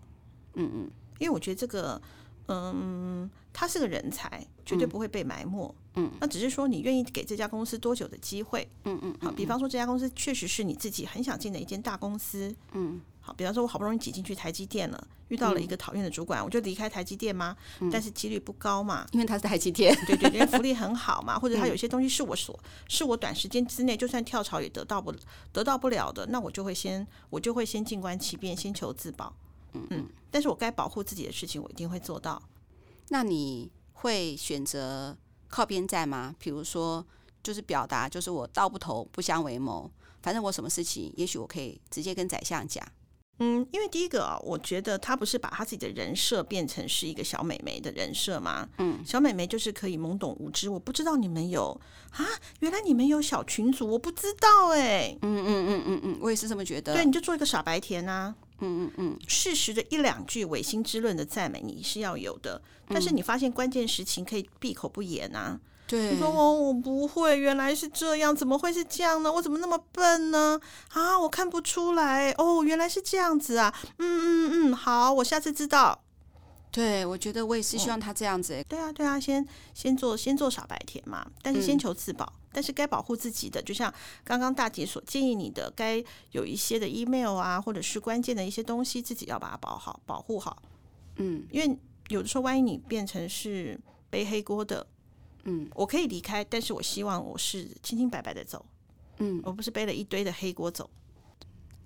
嗯嗯，因为我觉得这个，嗯，他是个人才，绝对不会被埋没。嗯，那只是说你愿意给这家公司多久的机会？嗯嗯，好，比方说这家公司确实是你自己很想进的一间大公司。嗯。好，比方说，我好不容易挤进去台积电了，遇到了一个讨厌的主管，嗯、我就离开台积电吗？嗯、但是几率不高嘛，因为他是台积电，对对，因为福利很好嘛，或者他有些东西是我所，嗯、是我短时间之内就算跳槽也得到不得到不了的，那我就会先我就会先静观其变，先求自保。嗯嗯，但是我该保护自己的事情，我一定会做到。那你会选择靠边站吗？比如说，就是表达，就是我道不投不相为谋，反正我什么事情，也许我可以直接跟宰相讲。嗯，因为第一个啊，我觉得他不是把他自己的人设变成是一个小美眉的人设吗？嗯，小美眉就是可以懵懂无知，我不知道你们有啊，原来你们有小群组，我不知道哎、欸。嗯嗯嗯嗯嗯，我也是这么觉得。对，你就做一个傻白甜啊。嗯嗯嗯，适时的一两句违心之论的赞美你是要有的，但是你发现关键时情可以闭口不言啊。对，你说哦，我不会，原来是这样，怎么会是这样呢？我怎么那么笨呢？啊，我看不出来哦，原来是这样子啊。嗯嗯嗯，好，我下次知道。对，我觉得我也是希望他这样子。对啊，对啊，先先做先做傻白甜嘛，但是先求自保。嗯、但是该保护自己的，就像刚刚大姐所建议你的，该有一些的 email 啊，或者是关键的一些东西，自己要把它保好，保护好。嗯，因为有的时候万一你变成是背黑锅的。嗯，我可以离开，但是我希望我是清清白白的走，嗯，我不是背了一堆的黑锅走。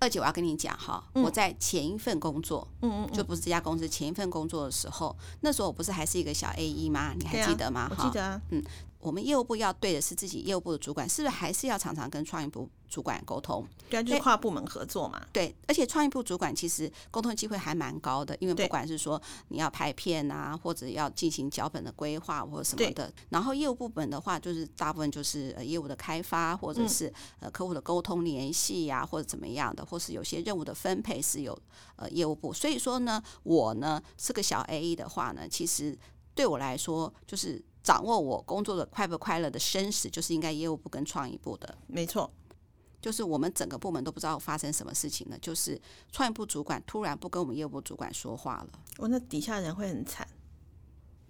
二姐，我要跟你讲哈，嗯、我在前一份工作，嗯嗯，嗯就不是这家公司前一份工作的时候，那时候我不是还是一个小 AE 吗？你还记得吗？啊、我记得啊，嗯。我们业务部要对的是自己业务部的主管，是不是还是要常常跟创意部主管沟通？对啊，就是跨部门合作嘛。对，而且创意部主管其实沟通机会还蛮高的，因为不管是说你要拍片啊，或者要进行脚本的规划或者什么的。然后业务部门的话，就是大部分就是呃业务的开发，或者是呃客户的沟通联系呀，或者怎么样的，或是有些任务的分配是有呃业务部。所以说呢，我呢是个小 AE 的话呢，其实对我来说就是。掌握我工作的快不快乐的生死，就是应该业务部跟创意部的。没错，就是我们整个部门都不知道发生什么事情了。就是创意部主管突然不跟我们业务部主管说话了，我那底下人会很惨。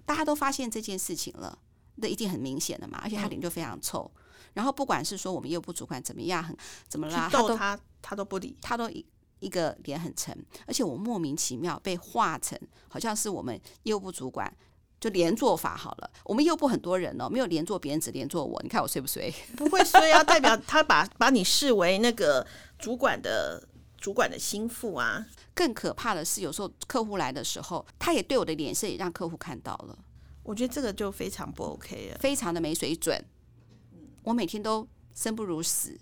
大家都发现这件事情了，那一定很明显的嘛。而且他脸就非常臭。嗯、然后不管是说我们业务部主管怎么样，很怎么啦，他都他他都不理，他都一一个脸很沉。而且我莫名其妙被画成好像是我们业务部主管。就连坐法好了，我们又不很多人哦，没有连坐别人，只连坐我。你看我衰不衰？不会衰啊，代表他把把你视为那个主管的主管的心腹啊。更可怕的是，有时候客户来的时候，他也对我的脸色也让客户看到了。我觉得这个就非常不 OK 了，非常的没水准。我每天都生不如死，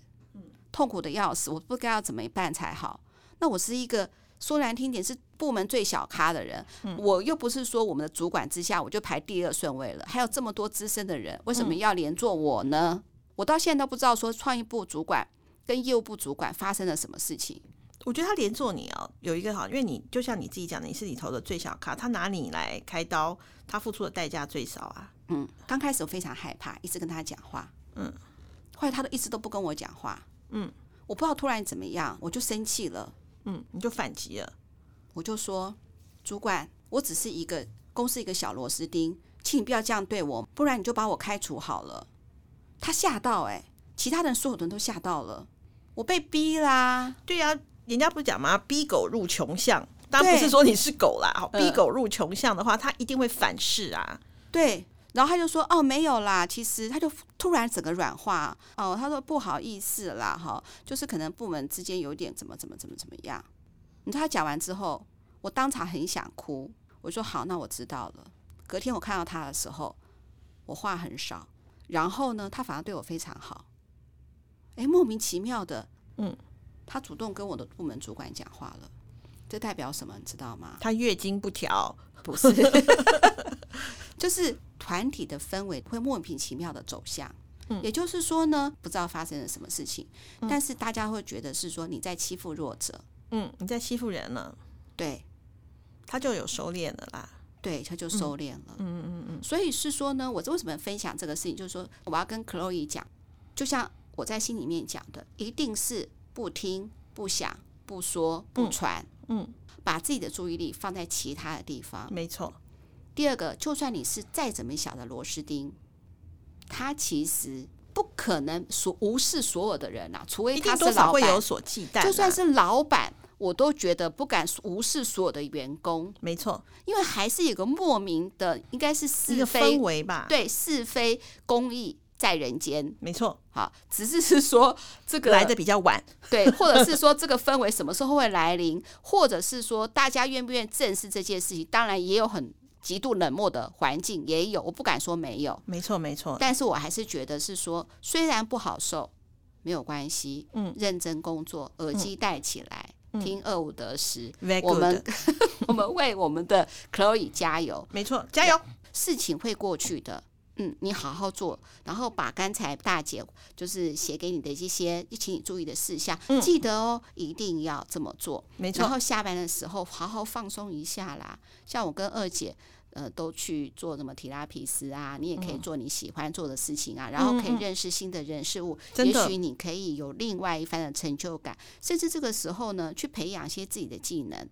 痛苦的要死，我不知道要怎么办才好。那我是一个。说难听点是部门最小咖的人，嗯、我又不是说我们的主管之下我就排第二顺位了，还有这么多资深的人，为什么要连坐我呢？嗯、我到现在都不知道说创意部主管跟业务部主管发生了什么事情。我觉得他连坐你哦，有一个好，因为你就像你自己讲的，你是里头的最小咖，他拿你来开刀，他付出的代价最少啊。嗯，刚开始我非常害怕，一直跟他讲话，嗯，后来他都一直都不跟我讲话，嗯，我不知道突然怎么样，我就生气了。嗯，你就反击了，我就说，主管，我只是一个公司一个小螺丝钉，请你不要这样对我，不然你就把我开除好了。他吓到哎、欸，其他人所有人都吓到了，我被逼啦。对呀、啊，人家不是讲吗？逼狗入穷巷，当然不是说你是狗啦。对逼狗入穷巷的话，他一定会反噬啊。对。然后他就说：“哦，没有啦，其实他就突然整个软化哦。他说不好意思啦，哈，就是可能部门之间有点怎么怎么怎么怎么样。你知道他讲完之后，我当场很想哭。我说好，那我知道了。隔天我看到他的时候，我话很少，然后呢，他反而对我非常好。哎，莫名其妙的，嗯，他主动跟我的部门主管讲话了。这代表什么？你知道吗？他月经不调，不是，就是。”团体的氛围会莫名其妙的走向，嗯，也就是说呢，不知道发生了什么事情，嗯，但是大家会觉得是说你在欺负弱者，嗯，你在欺负人了，对，他就有收敛了啦，对，他就收敛了，嗯嗯嗯，所以是说呢，我为什么分享这个事情，就是说我要跟 Chloe 讲，就像我在心里面讲的，一定是不听、不想、不说、不传，嗯，嗯，把自己的注意力放在其他的地方，没错。第二个，就算你是再怎么小的螺丝钉，他其实不可能所无视所有的人呐、啊，除非他是老板，会有所忌惮。就算是老板，我都觉得不敢无视所有的员工。没错，因为还是有个莫名的，应该是是非氛围吧？对，是非公义在人间。没错，好，只是是说这个来的比较晚，对，或者是说这个氛围什么时候会来临，或者是说大家愿不愿意正视这件事情？当然也有很。极度冷漠的环境也有，我不敢说没有，没错没错。但是我还是觉得是说，虽然不好受，没有关系，嗯，认真工作，耳机戴起来，嗯、听二五得十，嗯、我们 我们为我们的 Chloe 加油，没错，加油，事情会过去的。嗯，你好好做，然后把刚才大姐就是写给你的这些，请你注意的事项，嗯、记得哦，一定要这么做。没错。然后下班的时候好好放松一下啦。像我跟二姐，呃，都去做什么提拉皮斯啊，你也可以做你喜欢做的事情啊，嗯、然后可以认识新的人事物，嗯、也许你可以有另外一番的成就感，甚至这个时候呢，去培养一些自己的技能。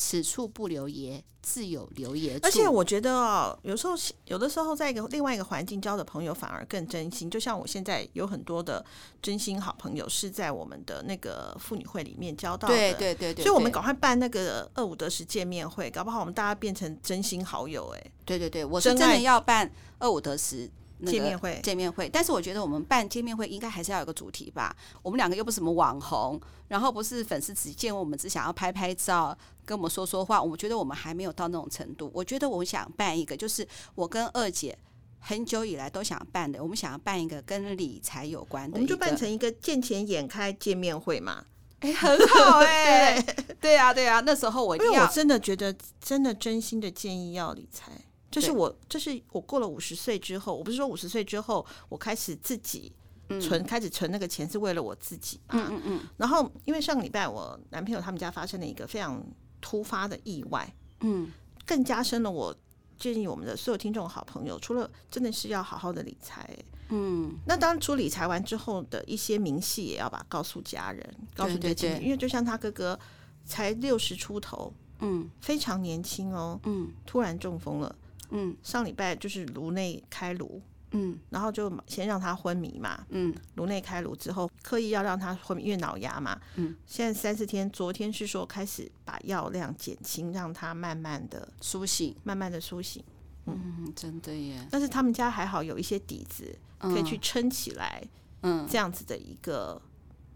此处不留爷，自有留爷处。而且我觉得哦，有时候有的时候在一个另外一个环境交的朋友反而更真心。就像我现在有很多的真心好朋友是在我们的那个妇女会里面交到的。对对对对。所以我们赶快办那个二五得十见面会，搞不好我们大家变成真心好友哎。对对对，我是真的要办二五得十。见面会，见面会，但是我觉得我们办见面会应该还是要有个主题吧。我们两个又不是什么网红，然后不是粉丝只见我们只想要拍拍照，跟我们说说话。我觉得我们还没有到那种程度。我觉得我想办一个，就是我跟二姐很久以来都想办的，我们想要办一个跟理财有关的，我们就办成一个见钱眼开见面会嘛。哎，很好哎、欸，对呀对呀，那时候我我真的觉得真的真心的建议要理财。就是我，这是我过了五十岁之后，我不是说五十岁之后我开始自己存，嗯、开始存那个钱是为了我自己。嗯嗯嗯。然后，因为上个礼拜我男朋友他们家发生了一个非常突发的意外，嗯，更加深了我建议我们的所有听众好朋友，除了真的是要好好的理财，嗯，那当初理财完之后的一些明细也要把告诉家人，告诉对亲，因为就像他哥哥才六十出头，嗯，非常年轻哦，嗯，突然中风了。嗯，上礼拜就是颅内开颅，嗯，然后就先让他昏迷嘛，嗯，颅内开颅之后，刻意要让他昏迷，因为脑压嘛，嗯，现在三四天，昨天是说开始把药量减轻，让他慢慢的苏醒，慢慢的苏醒，嗯，嗯，真的耶。但是他们家还好有一些底子，可以去撑起来，嗯，这样子的一个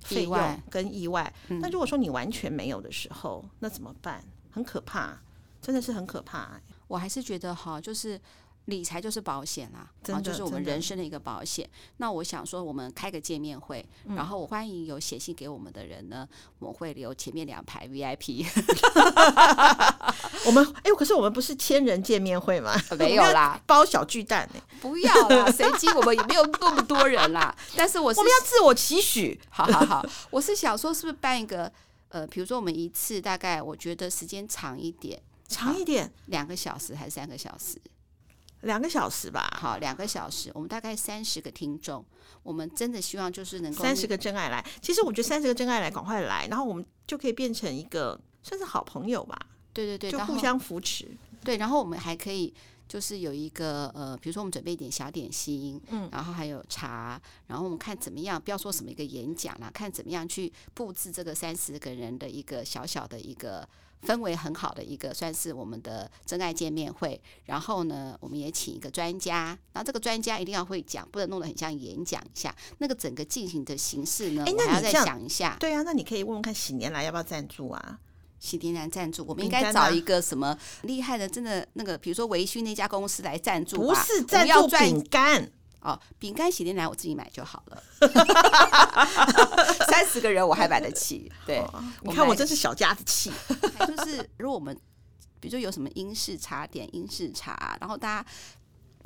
费用跟意外。那如果说你完全没有的时候，那怎么办？很可怕，真的是很可怕。我还是觉得哈，就是理财就是保险啦，真的，就是我们人生的一个保险。那我想说，我们开个见面会，嗯、然后我欢迎有写信给我们的人呢，我们会留前面两排 VIP。我们哎，可是我们不是千人见面会吗？没有啦，包小巨蛋呢？不要啦，随机我们也没有那么多人啦。但是我是我们要自我期许，好好好，我是想说，是不是办一个呃，比如说我们一次大概，我觉得时间长一点。长一点，两个小时还是三个小时？两个小时吧。好，两个小时，我们大概三十个听众，我们真的希望就是能够三十个真爱来。其实我觉得三十个真爱来，赶快来，然后我们就可以变成一个算是好朋友吧。对对对，就互相扶持。对，然后我们还可以就是有一个呃，比如说我们准备一点小点心，嗯，然后还有茶，然后我们看怎么样，不要说什么一个演讲啦，看怎么样去布置这个三十个人的一个小小的一个。氛围很好的一个，算是我们的真爱见面会。然后呢，我们也请一个专家，然后这个专家一定要会讲，不能弄得很像演讲一下。那个整个进行的形式呢，我还要再想一下。对啊，那你可以问问看喜年来要不要赞助啊？喜年来赞助，我们应该找一个什么厉害的，真的那个，比如说维勋那家公司来赞助。不是赞助饼干。哦，饼干喜年来我自己买就好了，三十个人我还买得起。对，哦、你看我真是小家子气。就是如果我们比如说有什么英式茶点、英式茶，然后大家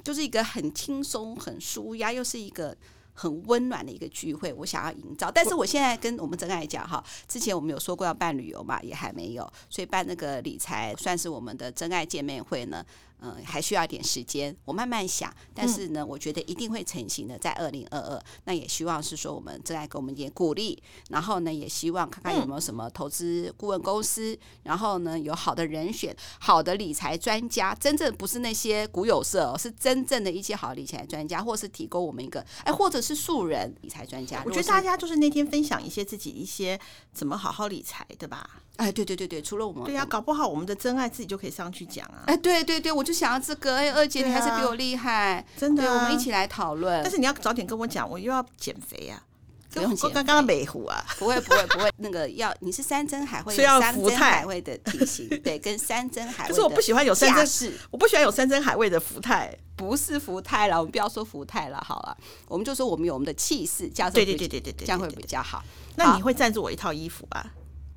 就是一个很轻松、很舒压，又是一个。很温暖的一个聚会，我想要营造。但是我现在跟我们真爱讲哈，之前我们有说过要办旅游嘛，也还没有，所以办那个理财算是我们的真爱见面会呢。嗯、呃，还需要一点时间，我慢慢想。但是呢，我觉得一定会成型的，在二零二二。那也希望是说，我们正在给我们一点鼓励，然后呢，也希望看看有没有什么投资顾问公司，然后呢，有好的人选，好的理财专家，真正不是那些股有色，是真正的一些好的理财专家，或是提供我们一个，哎，或者是素人理财专家。我觉得大家就是那天分享一些自己一些怎么好好理财对吧。哎，对对对对，除了我们，对呀、啊，搞不好我们的真爱自己就可以上去讲啊！哎，对对对，我就想要这个，哎，二姐你还是比我厉害，真的、啊，我们一起来讨论。但是你要早点跟我讲，我又要减肥呀、啊，不用减。刚刚美湖啊，不会不会不会，那个要你是山珍海味，山珍海味的体型，对，跟山珍海味。可是我不喜欢有山珍，我不喜欢有山珍海味的福泰，不是福泰了，我们不要说福泰了，好了，我们就说我们有我们的气势，这样对对对对对对，这样会比较好。那你会赞助我一套衣服吧？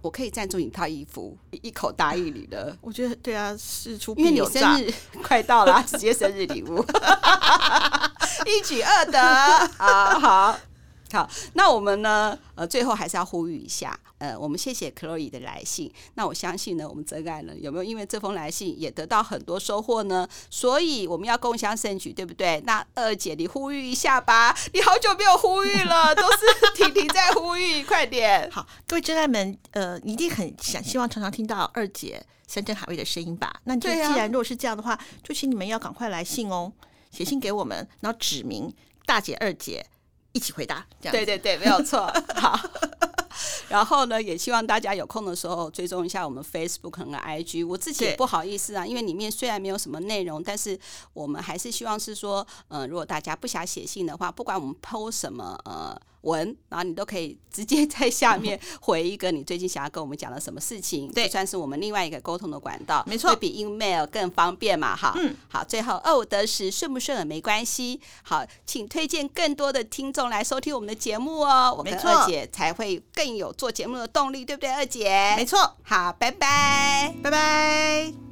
我可以赞助你一套衣服，一口答应你的。我觉得对啊，事出必你生日快到了，直接生日礼物，一举二得 啊！好。好，那我们呢？呃，最后还是要呼吁一下，呃，我们谢谢 Chloe 的来信。那我相信呢，我们真爱呢，有没有因为这封来信也得到很多收获呢？所以我们要共襄盛举，对不对？那二姐，你呼吁一下吧。你好久没有呼吁了，都是 婷婷在呼吁，快点。好，各位真爱们，呃，你一定很想希望常常听到二姐山珍海味的声音吧？那就既然如果是这样的话，就请你们要赶快来信哦，写信给我们，然后指明大姐、二姐。一起回答，这样对对对，没有错。好，然后呢，也希望大家有空的时候追踪一下我们 Facebook 和 IG。我自己也不好意思啊，因为里面虽然没有什么内容，但是我们还是希望是说，嗯、呃，如果大家不想写信的话，不管我们 PO 什么，呃。文，然后你都可以直接在下面回一个你最近想要跟我们讲的什么事情，对，算是我们另外一个沟通的管道，没错，会比 email 更方便嘛，哈，嗯，好，最后二五得十，顺不顺耳没关系，好，请推荐更多的听众来收听我们的节目哦，我跟二姐才会更有做节目的动力，对不对，二姐？没错，好，拜拜，拜拜。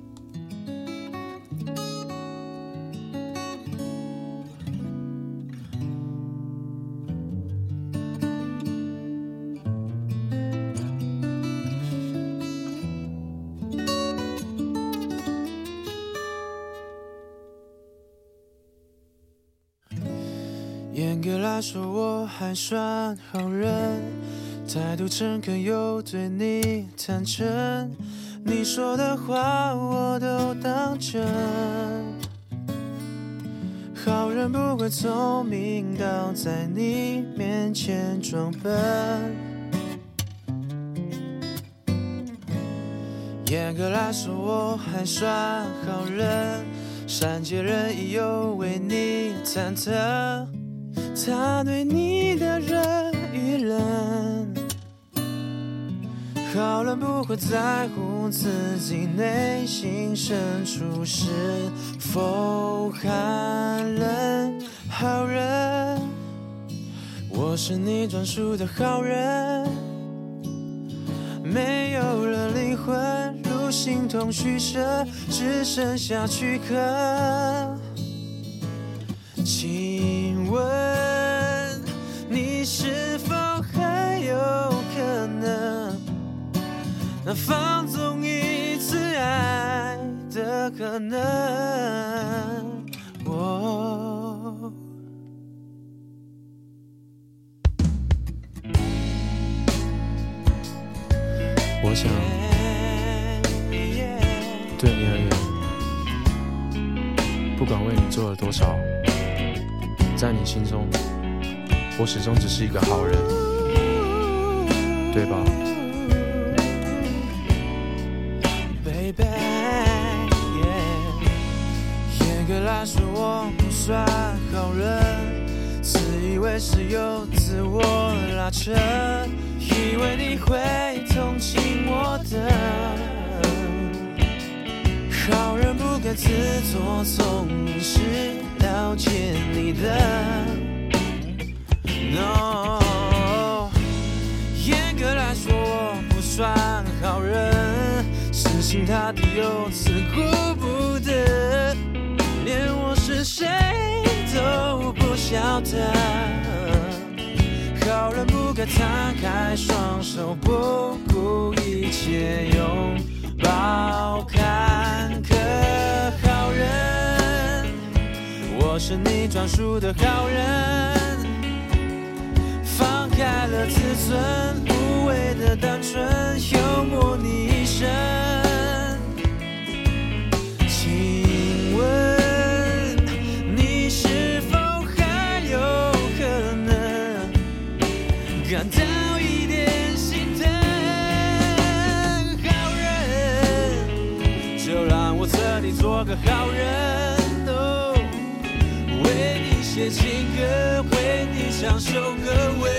严格来说，我还算好人，态度诚恳又对你坦诚，你说的话我都当真。好人不会聪明到在你面前装笨。严格来说，我还算好人，善解人意又为你忐忑。他对你的热与冷，好人不会在乎自己内心深处是否寒冷。好人，我是你专属的好人，没有了灵魂，如形同虚设，只剩下躯壳。放纵一次爱的可能？我我想，对你而言，不管为你做了多少。在你心中，我始终只是一个好人，对吧说我不算好人，自以为是又自我拉扯，以为你会同情我的，好人不该自作聪明是。了解你的，No，严格来说我不算好人，死心塌地又自顾不得，谁都不晓得。好人不该摊开双手，不顾一切拥抱坎坷。好人，我是你专属的好人。放开了自尊，无畏的单纯，幽默你一生。个好人哦为你写情歌为你唱首歌为